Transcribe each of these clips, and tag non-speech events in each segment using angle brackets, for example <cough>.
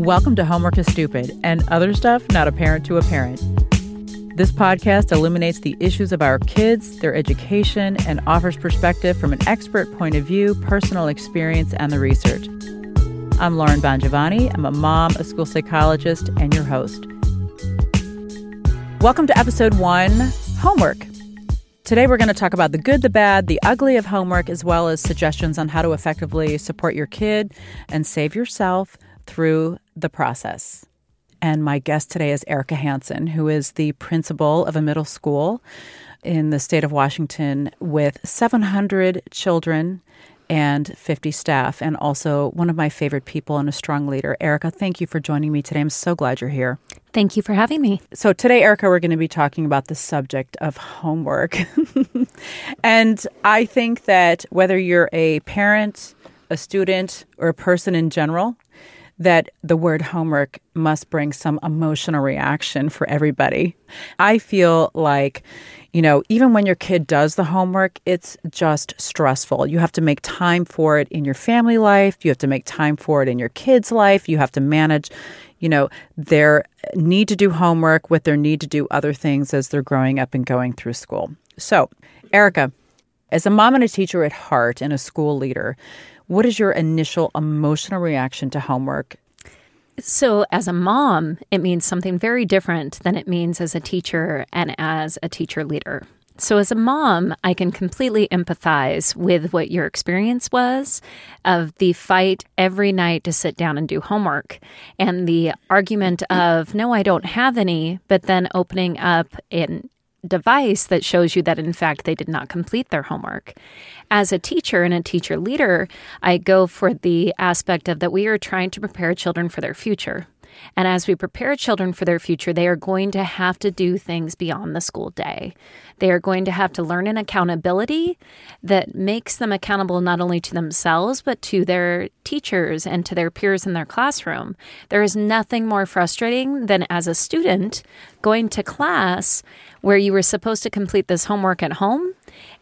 Welcome to Homework is Stupid and other stuff not apparent to a parent. This podcast illuminates the issues of our kids, their education, and offers perspective from an expert point of view, personal experience, and the research. I'm Lauren Bongiovanni. I'm a mom, a school psychologist, and your host. Welcome to episode one Homework. Today, we're going to talk about the good, the bad, the ugly of homework, as well as suggestions on how to effectively support your kid and save yourself through the process. And my guest today is Erica Hansen, who is the principal of a middle school in the state of Washington with 700 children and 50 staff, and also one of my favorite people and a strong leader. Erica, thank you for joining me today. I'm so glad you're here. Thank you for having me. So, today, Erica, we're going to be talking about the subject of homework. <laughs> and I think that whether you're a parent, a student, or a person in general, that the word homework must bring some emotional reaction for everybody. I feel like, you know, even when your kid does the homework, it's just stressful. You have to make time for it in your family life, you have to make time for it in your kids' life, you have to manage, you know, their need to do homework with their need to do other things as they're growing up and going through school. So, Erica, as a mom and a teacher at heart and a school leader, what is your initial emotional reaction to homework? So, as a mom, it means something very different than it means as a teacher and as a teacher leader. So, as a mom, I can completely empathize with what your experience was of the fight every night to sit down and do homework and the argument of, no, I don't have any, but then opening up an device that shows you that in fact they did not complete their homework. As a teacher and a teacher leader, I go for the aspect of that we are trying to prepare children for their future. And as we prepare children for their future, they are going to have to do things beyond the school day. They are going to have to learn an accountability that makes them accountable not only to themselves, but to their teachers and to their peers in their classroom. There is nothing more frustrating than as a student going to class where you were supposed to complete this homework at home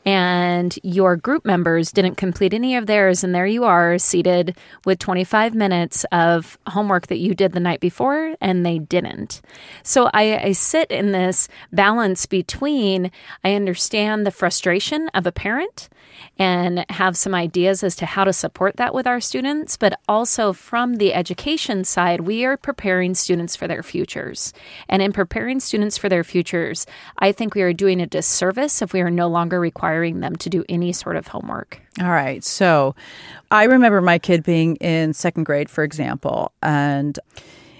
and your group members didn't complete any of theirs, and there you are seated with 25 minutes of homework that you did the night before, and they didn't. So I, I sit in this balance between I understand the frustration of a parent and have some ideas as to how to support that with our students, but also from the education side, we are preparing students for their futures. And in preparing students for their futures, I think we are doing a disservice if we are no longer requiring them to do any sort of homework. All right. So I remember my kid being in second grade, for example, and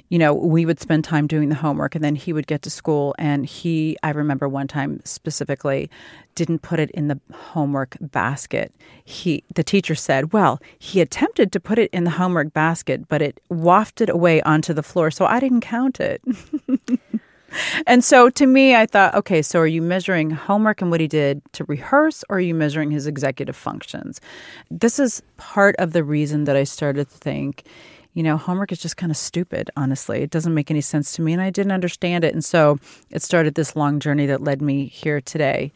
you know, we would spend time doing the homework and then he would get to school and he, I remember one time specifically, didn't put it in the homework basket. He, the teacher said, well, he attempted to put it in the homework basket, but it wafted away onto the floor, so I didn't count it. <laughs> and so to me, I thought, okay, so are you measuring homework and what he did to rehearse, or are you measuring his executive functions? This is part of the reason that I started to think you know, homework is just kind of stupid, honestly. It doesn't make any sense to me, and I didn't understand it. And so it started this long journey that led me here today.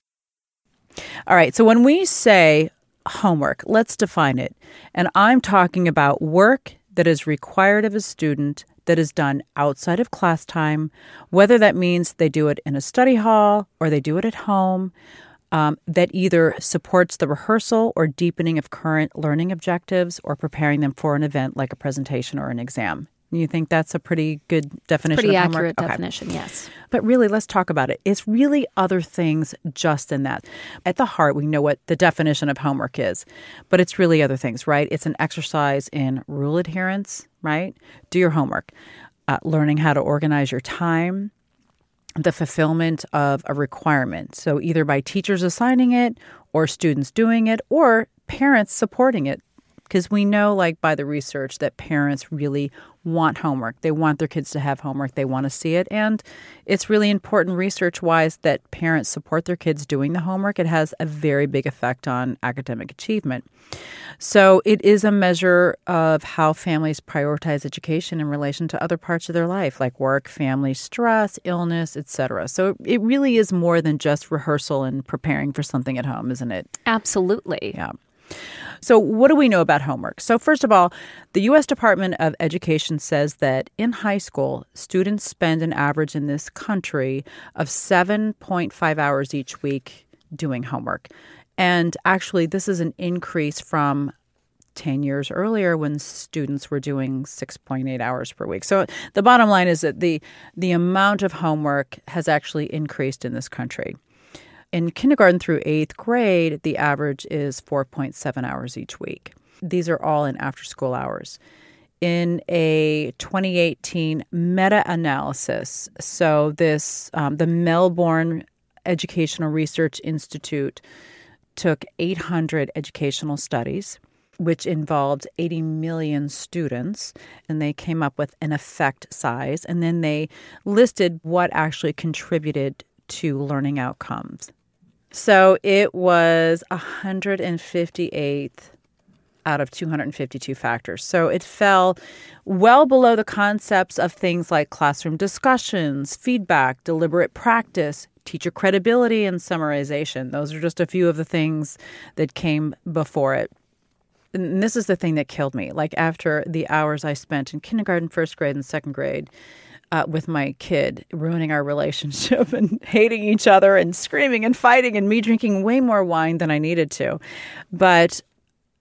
All right, so when we say homework, let's define it. And I'm talking about work that is required of a student that is done outside of class time, whether that means they do it in a study hall or they do it at home, um, that either supports the rehearsal or deepening of current learning objectives or preparing them for an event like a presentation or an exam. You think that's a pretty good definition? Pretty of accurate definition, yes. But really, let's talk about it. It's really other things just in that. At the heart, we know what the definition of homework is, but it's really other things, right? It's an exercise in rule adherence, right? Do your homework, uh, learning how to organize your time, the fulfillment of a requirement. So, either by teachers assigning it, or students doing it, or parents supporting it. Because we know, like by the research, that parents really want homework. They want their kids to have homework. They want to see it. And it's really important research wise that parents support their kids doing the homework. It has a very big effect on academic achievement. So it is a measure of how families prioritize education in relation to other parts of their life, like work, family, stress, illness, etc. So it really is more than just rehearsal and preparing for something at home, isn't it? Absolutely. Yeah. So, what do we know about homework? So, first of all, the U.S. Department of Education says that in high school, students spend an average in this country of 7.5 hours each week doing homework. And actually, this is an increase from 10 years earlier when students were doing 6.8 hours per week. So the bottom line is that the the amount of homework has actually increased in this country. In kindergarten through 8th grade, the average is 4.7 hours each week. These are all in after school hours. In a 2018 meta analysis, so this, um, the Melbourne Educational Research Institute took 800 educational studies which involved 80 million students, and they came up with an effect size, and then they listed what actually contributed to learning outcomes. So it was 158th out of 252 factors. So it fell well below the concepts of things like classroom discussions, feedback, deliberate practice, teacher credibility, and summarization. Those are just a few of the things that came before it and this is the thing that killed me. Like after the hours I spent in kindergarten, first grade, and second grade uh, with my kid, ruining our relationship <laughs> and hating each other and screaming and fighting, and me drinking way more wine than I needed to. But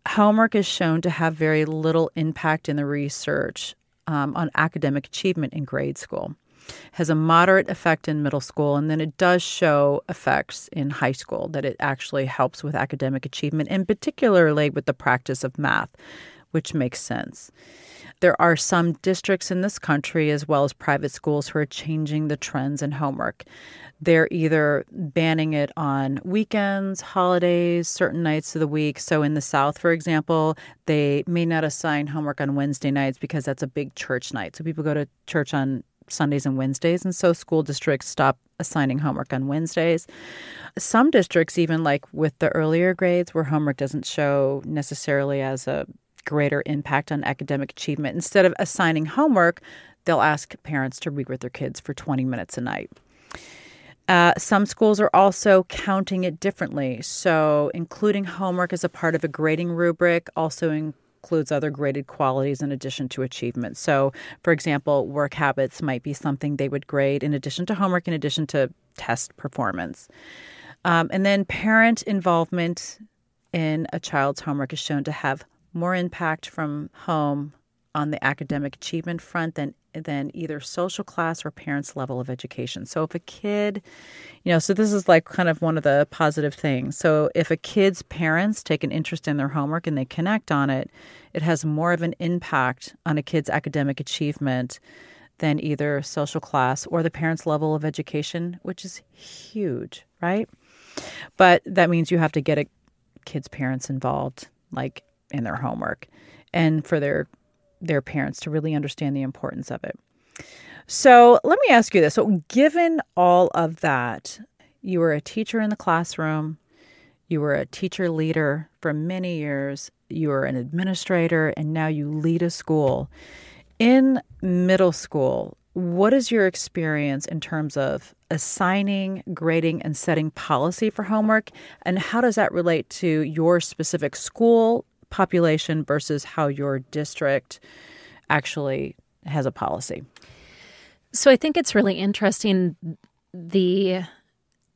homework is shown to have very little impact in the research um, on academic achievement in grade school has a moderate effect in middle school, and then it does show effects in high school that it actually helps with academic achievement, and particularly with the practice of math, which makes sense. There are some districts in this country, as well as private schools, who are changing the trends in homework. They're either banning it on weekends, holidays, certain nights of the week. So, in the South, for example, they may not assign homework on Wednesday nights because that's a big church night. So, people go to church on Sundays and Wednesdays. And so school districts stop assigning homework on Wednesdays. Some districts, even like with the earlier grades where homework doesn't show necessarily as a greater impact on academic achievement, instead of assigning homework, they'll ask parents to read with their kids for 20 minutes a night. Uh, some schools are also counting it differently. So, including homework as a part of a grading rubric also includes other graded qualities in addition to achievement. So, for example, work habits might be something they would grade in addition to homework, in addition to test performance. Um, and then parent involvement in a child's homework is shown to have more impact from home on the academic achievement front than than either social class or parents level of education. So if a kid, you know, so this is like kind of one of the positive things. So if a kid's parents take an interest in their homework and they connect on it, it has more of an impact on a kid's academic achievement than either social class or the parents level of education, which is huge, right? But that means you have to get a kid's parents involved like in their homework and for their their parents to really understand the importance of it. So let me ask you this. So, given all of that, you were a teacher in the classroom, you were a teacher leader for many years, you were an administrator, and now you lead a school. In middle school, what is your experience in terms of assigning, grading, and setting policy for homework? And how does that relate to your specific school population versus how your district actually has a policy. So I think it's really interesting the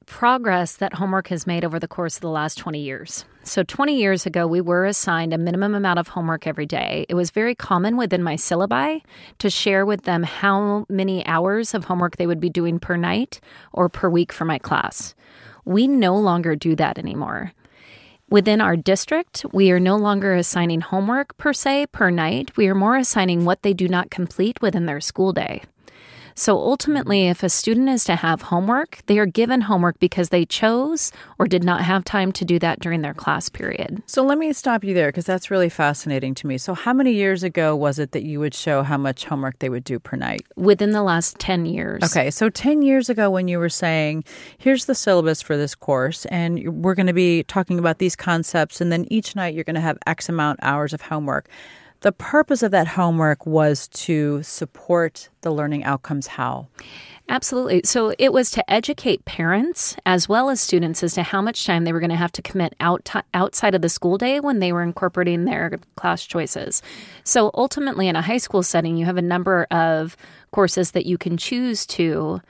progress that homework has made over the course of the last 20 years. So, 20 years ago, we were assigned a minimum amount of homework every day. It was very common within my syllabi to share with them how many hours of homework they would be doing per night or per week for my class. We no longer do that anymore. Within our district, we are no longer assigning homework per se per night. We are more assigning what they do not complete within their school day. So ultimately, if a student is to have homework, they are given homework because they chose or did not have time to do that during their class period. So let me stop you there because that's really fascinating to me. So, how many years ago was it that you would show how much homework they would do per night? Within the last 10 years. Okay. So, 10 years ago, when you were saying, here's the syllabus for this course, and we're going to be talking about these concepts, and then each night you're going to have X amount hours of homework. The purpose of that homework was to support the learning outcomes how? Absolutely. So it was to educate parents as well as students as to how much time they were going to have to commit out outside of the school day when they were incorporating their class choices. So ultimately, in a high school setting, you have a number of courses that you can choose to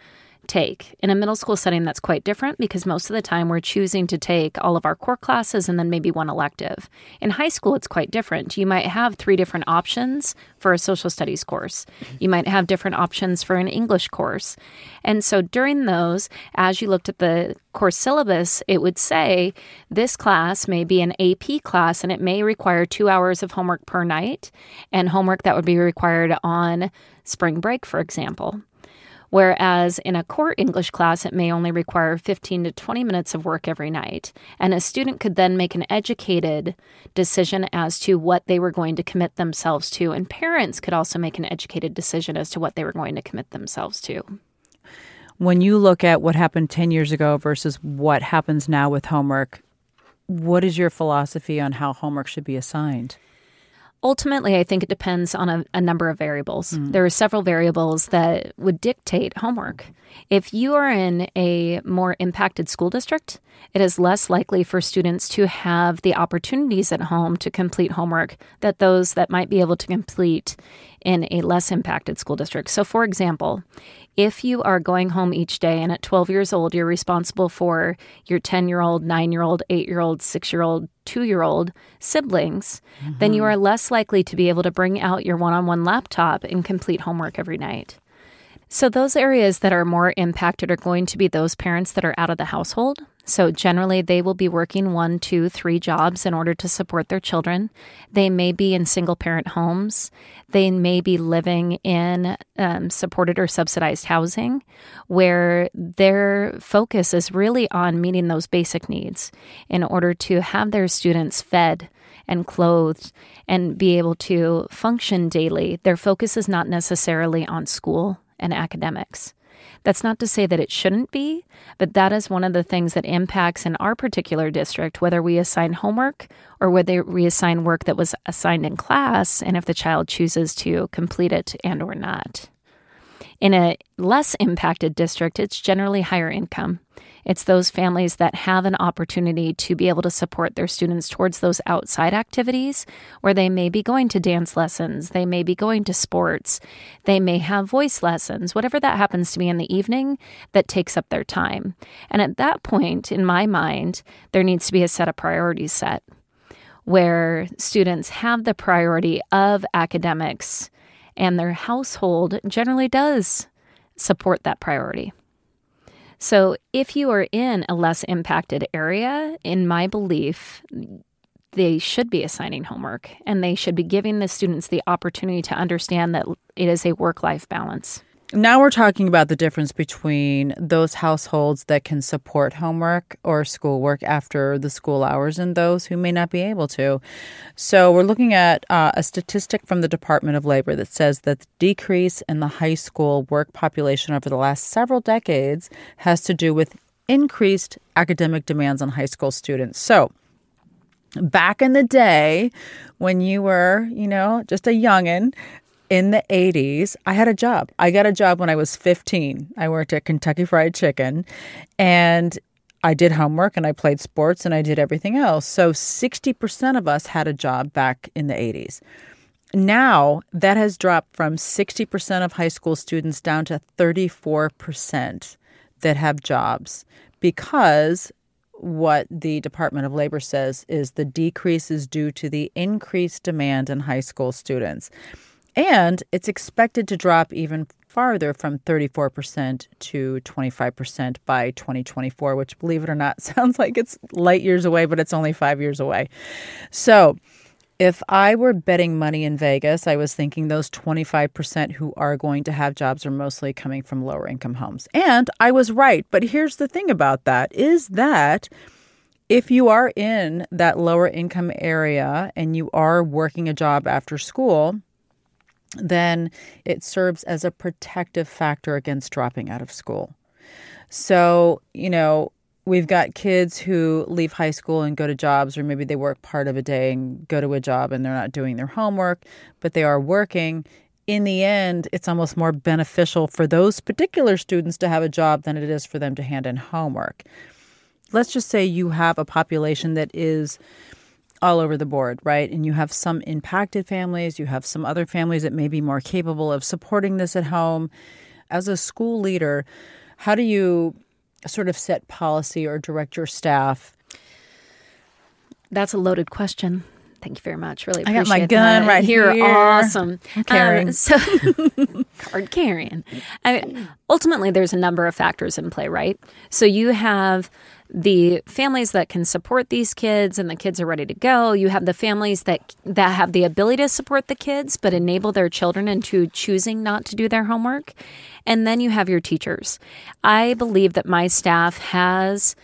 take. In a middle school setting, that's quite different because most of the time we're choosing to take all of our core classes and then maybe one elective. In high school, it's quite different. You might have three different options for a social studies course, you might have different options for an English course. And so during those, as you looked at the course syllabus, it would say this class may be an AP class and it may require two hours of homework per night and homework that would be required on spring break, for example. Whereas in a core English class, it may only require 15 to 20 minutes of work every night. And a student could then make an educated decision as to what they were going to commit themselves to. And parents could also make an educated decision as to what they were going to commit themselves to. When you look at what happened 10 years ago versus what happens now with homework, what is your philosophy on how homework should be assigned? Ultimately, I think it depends on a, a number of variables. Mm. There are several variables that would dictate homework. If you are in a more impacted school district, it is less likely for students to have the opportunities at home to complete homework that those that might be able to complete in a less impacted school district. So, for example, if you are going home each day and at 12 years old, you're responsible for your 10 year old, nine year old, eight year old, six year old, two year old siblings, mm-hmm. then you are less likely to be able to bring out your one on one laptop and complete homework every night. So, those areas that are more impacted are going to be those parents that are out of the household. So, generally, they will be working one, two, three jobs in order to support their children. They may be in single parent homes. They may be living in um, supported or subsidized housing where their focus is really on meeting those basic needs in order to have their students fed and clothed and be able to function daily. Their focus is not necessarily on school and academics. That's not to say that it shouldn't be, but that is one of the things that impacts in our particular district whether we assign homework or whether we assign work that was assigned in class and if the child chooses to complete it and or not. In a less impacted district, it's generally higher income. It's those families that have an opportunity to be able to support their students towards those outside activities where they may be going to dance lessons, they may be going to sports, they may have voice lessons, whatever that happens to be in the evening that takes up their time. And at that point, in my mind, there needs to be a set of priorities set where students have the priority of academics and their household generally does support that priority. So, if you are in a less impacted area, in my belief, they should be assigning homework and they should be giving the students the opportunity to understand that it is a work life balance. Now we're talking about the difference between those households that can support homework or schoolwork after the school hours and those who may not be able to. So we're looking at uh, a statistic from the Department of Labor that says that the decrease in the high school work population over the last several decades has to do with increased academic demands on high school students. So, back in the day when you were, you know, just a youngin', in the 80s, I had a job. I got a job when I was 15. I worked at Kentucky Fried Chicken and I did homework and I played sports and I did everything else. So 60% of us had a job back in the 80s. Now that has dropped from 60% of high school students down to 34% that have jobs because what the Department of Labor says is the decrease is due to the increased demand in high school students. And it's expected to drop even farther from 34% to 25% by 2024, which, believe it or not, <laughs> sounds like it's light years away, but it's only five years away. So, if I were betting money in Vegas, I was thinking those 25% who are going to have jobs are mostly coming from lower income homes. And I was right. But here's the thing about that is that if you are in that lower income area and you are working a job after school, then it serves as a protective factor against dropping out of school. So, you know, we've got kids who leave high school and go to jobs, or maybe they work part of a day and go to a job and they're not doing their homework, but they are working. in the end, it's almost more beneficial for those particular students to have a job than it is for them to hand in homework. Let's just say you have a population that is all over the board, right? And you have some impacted families, you have some other families that may be more capable of supporting this at home. As a school leader, how do you sort of set policy or direct your staff? That's a loaded question. Thank you very much. Really I got my gun that. right You're here. awesome. Carrying. Uh, so <laughs> card carrying. I mean, ultimately, there's a number of factors in play, right? So you have the families that can support these kids and the kids are ready to go. You have the families that that have the ability to support the kids but enable their children into choosing not to do their homework. And then you have your teachers. I believe that my staff has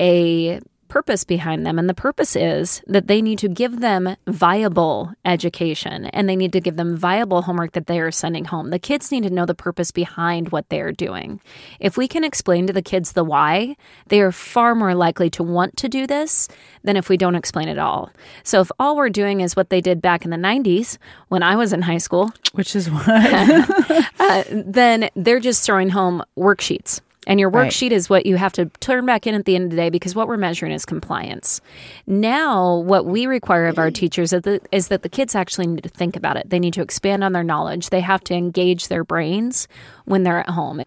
a purpose behind them. And the purpose is that they need to give them viable education and they need to give them viable homework that they are sending home. The kids need to know the purpose behind what they are doing. If we can explain to the kids the why, they are far more likely to want to do this than if we don't explain it all. So if all we're doing is what they did back in the 90s when I was in high school, Which is what? <laughs> uh, then they're just throwing home worksheets. And your Right. worksheet is what you have to turn back in at the end of the day because what we're measuring is compliance. Now, what we require of our teachers is that, is that the kids actually need to think about it. They need to expand on their knowledge. They have to engage their brains when they're at home.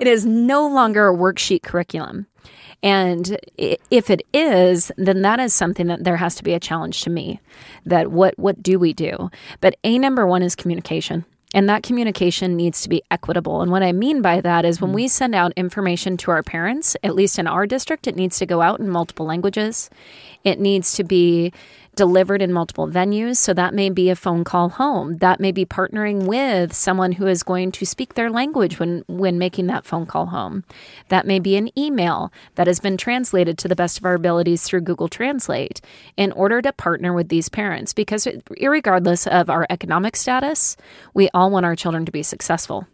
It is no longer a worksheet curriculum. And if it is, then that is something that there has to be a challenge to me. That what what do we do? But a number one is communication. And that communication needs to be equitable. And what I mean by that is when mm. we send out information to our parents, at least in our district, it needs to go out in multiple languages. It needs to be delivered in multiple venues. So that may be a phone call home. That may be partnering with someone who is going to speak their language when, when making that phone call home. That may be an email that has been translated to the best of our abilities through Google Translate in order to partner with these parents. Because, regardless of our economic status, we all want our children to be successful.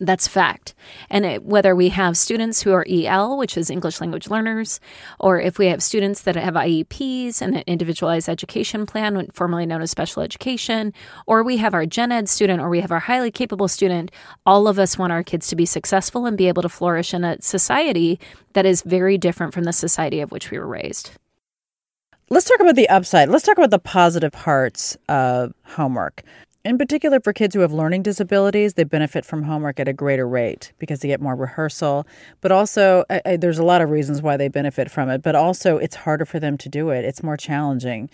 That's fact. And it, whether we have students who are EL, which is English language learners, or if we have students that have IEPs and an individualized education plan, formerly known as special education, or we have our gen ed student, or we have our highly capable student, all of us want our kids to be successful and be able to flourish in a society that is very different from the society of which we were raised. Let's talk about the upside. Let's talk about the positive parts of homework. In particular, for kids who have learning disabilities, they benefit from homework at a greater rate because they get more rehearsal. But also, I, I, there's a lot of reasons why they benefit from it. But also, it's harder for them to do it, it's more challenging.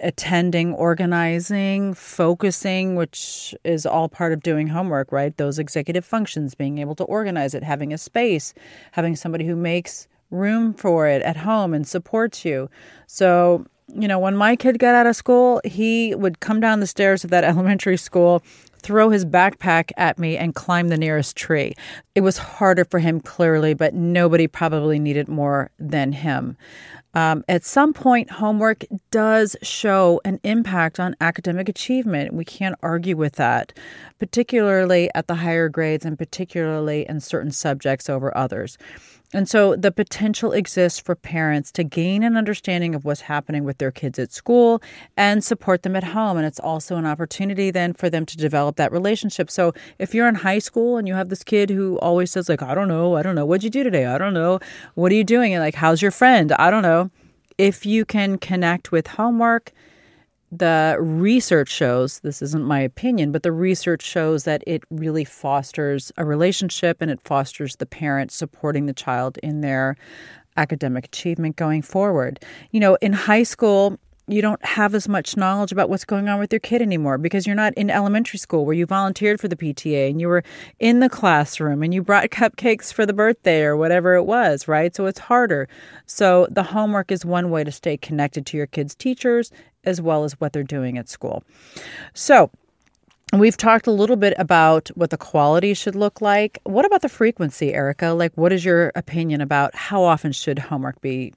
Attending, organizing, focusing, which is all part of doing homework, right? Those executive functions, being able to organize it, having a space, having somebody who makes room for it at home and supports you. So, you know, when my kid got out of school, he would come down the stairs of that <laughs> elementary school, throw his backpack at me, and climb the nearest tree. It was harder for him, clearly, but nobody probably needed more than him. Um, at some point, homework does show an impact on academic achievement. We can't argue with that, particularly at the higher grades and particularly in certain subjects over others. And so the potential exists for parents to gain an understanding of what's happening with their kids at school and support them at home. And it's also an opportunity then for them to develop that relationship. So if you're in high school and you have this kid who always says, like, I don't know, I don't know, what'd you do today? I don't know. What are you doing? And like, how's your friend? I don't know. If you can connect with homework, the research shows this isn't my opinion, but the research shows that it really fosters a relationship and it fosters the parent supporting the child in their academic achievement going forward. You know, in high school, you don't have as much knowledge about what's going on with your kid anymore because you're not in elementary school where you volunteered for the PTA and you were in the classroom and you brought cupcakes for the birthday or whatever it was, right? So it's harder. So the homework is one way to stay connected to your kids' teachers as well as what they're doing at school. So, We've talked a little bit about what the quality should look like. What about the frequency, Erica? Like, what is your opinion about how often should homework be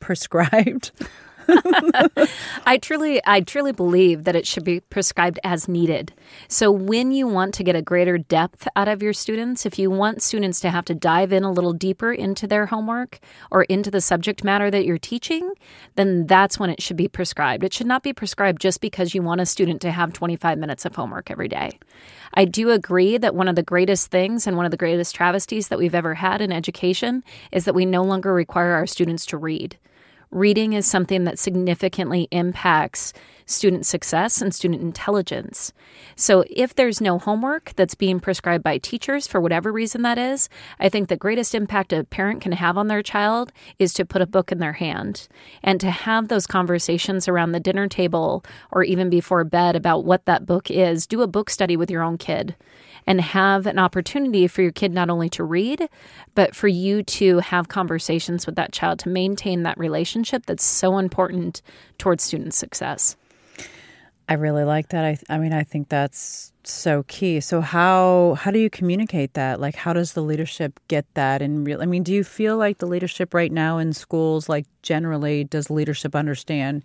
prescribed? <laughs> <laughs> I truly I truly believe that it should be prescribed as needed. So when you want to get a greater depth out of your students, if you want students to have to dive in a little deeper into their homework or into the subject matter that you're teaching, then that's when it should be prescribed. It should not be prescribed just because you want a student to have 25 minutes of homework every day. I do agree that one of the greatest things and one of the greatest travesties that we've ever had in education is that we no longer require our students to read. Reading is something that significantly impacts student success and student intelligence. So, if there's no homework that's being prescribed by teachers for whatever reason that is, I think the greatest impact a parent can have on their child is to put a book in their hand and to have those conversations around the dinner table or even before bed about what that book is. Do a book study with your own kid and have an opportunity for your kid not only to read, but for you to have conversations with that child to maintain that relationship that's so important towards student success. I really like that. I I mean I think that's so key. So how how do you communicate that? Like how does the leadership get that in real I mean do you feel like the leadership right now in schools like generally does leadership understand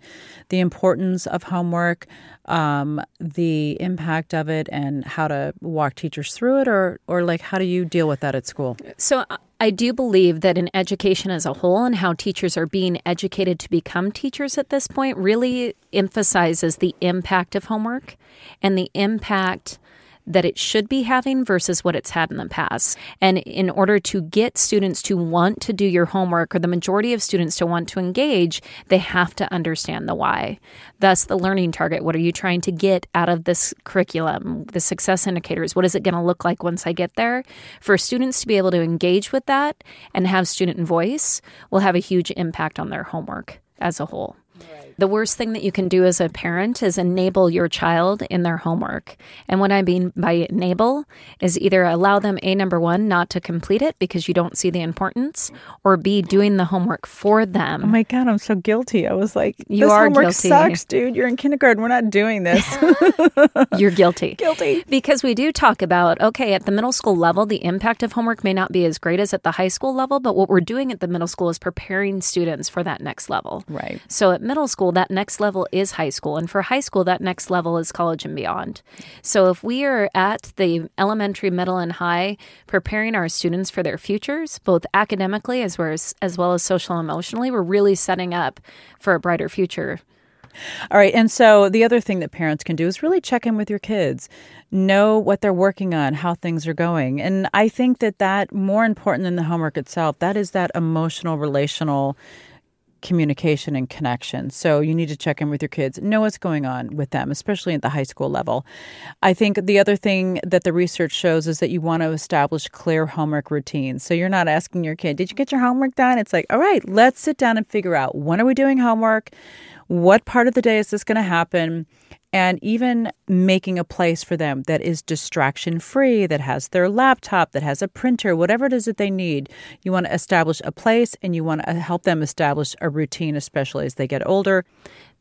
the importance of homework, um, the impact of it and how to walk teachers through it or or like how do you deal with that at school? So I do believe that in education as a whole and how teachers are being educated to become teachers at this point really emphasizes the impact of homework and the impact that it should be having versus what it's had in the past. And in order to get students to want to do your homework, or the majority of students to want to engage, they have to understand the why. Thus, the learning target. What are you trying to get out of this curriculum? The success indicators. What is it going to look like once I get there? For students to be able to engage with that and have student voice will have a huge impact on their homework as a whole. The worst thing that you can do as a parent is enable your child in their homework. And what I mean by enable is either allow them, A, number one, not to complete it because you don't see the importance, or B, doing the homework for them. Oh my God, I'm so guilty. I was like, you are homework guilty. sucks, dude. You're in kindergarten. We're not doing this. <laughs> You're guilty. <laughs> Guilty. Because we do talk about, okay, at the middle school level, the impact of homework may not be as great as at the high school level, but what we're doing at the middle school is preparing students for that next level. Right. So at middle school, school, that next level is high school. And for high school, that next level is college and beyond. So if we are at the elementary, middle, and high preparing our students for their futures, both academically as well as, as, well as social and emotionally, we're really setting up for a brighter future. All right. And so the other thing that parents can do is really check in with your kids, know what they're working on, how things are going. And I think that that more important than the homework itself, that is that emotional, relational communication and connection. So you need to check in with your kids, know what's going on with them, especially at the high school level. I think the other thing that the research shows is that you want to establish clear homework routines. So you're not asking your kid, "Did you get your homework done?" It's like, "All right, let's sit down and figure out when are we doing homework? What part of the day is this going to happen?" And even making a place for them that is distraction free, that has their laptop, that has a printer, whatever it is that they need. You want to establish a place and you want to help them establish a routine, especially as they get older.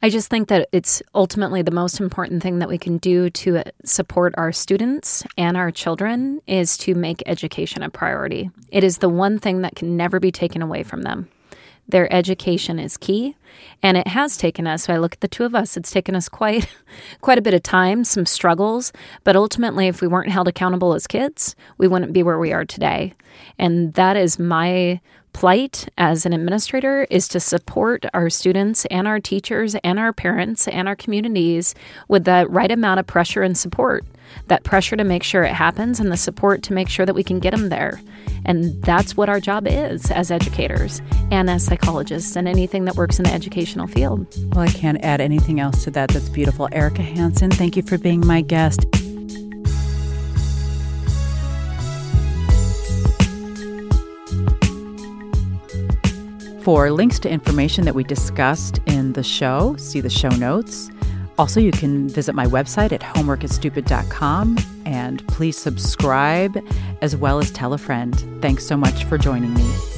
I just think that it's ultimately the most important thing that we can do to support our students and our children is to make education a priority. It is the one thing that can never be taken away from them. Their education is key, and it has taken us. So I look at the two of us; it's taken us quite, <laughs> quite a bit of time, some struggles. But ultimately, if we weren't held accountable as kids, we wouldn't be where we are today. And that is my plight as an administrator is to support our students and our teachers and our parents and our communities with the right amount of pressure and support. That pressure to make sure it happens and the support to make sure that we can get them there. And that's what our job is as educators and as psychologists and anything that works in the educational field. Well, I can't add anything else to that. That's beautiful. Erica Hansen, thank you for being my guest. For links to information that we discussed in the show, see the show notes. Also, you can visit my website at homeworkisstupid.com and please subscribe as well as tell a friend. Thanks so much for joining me.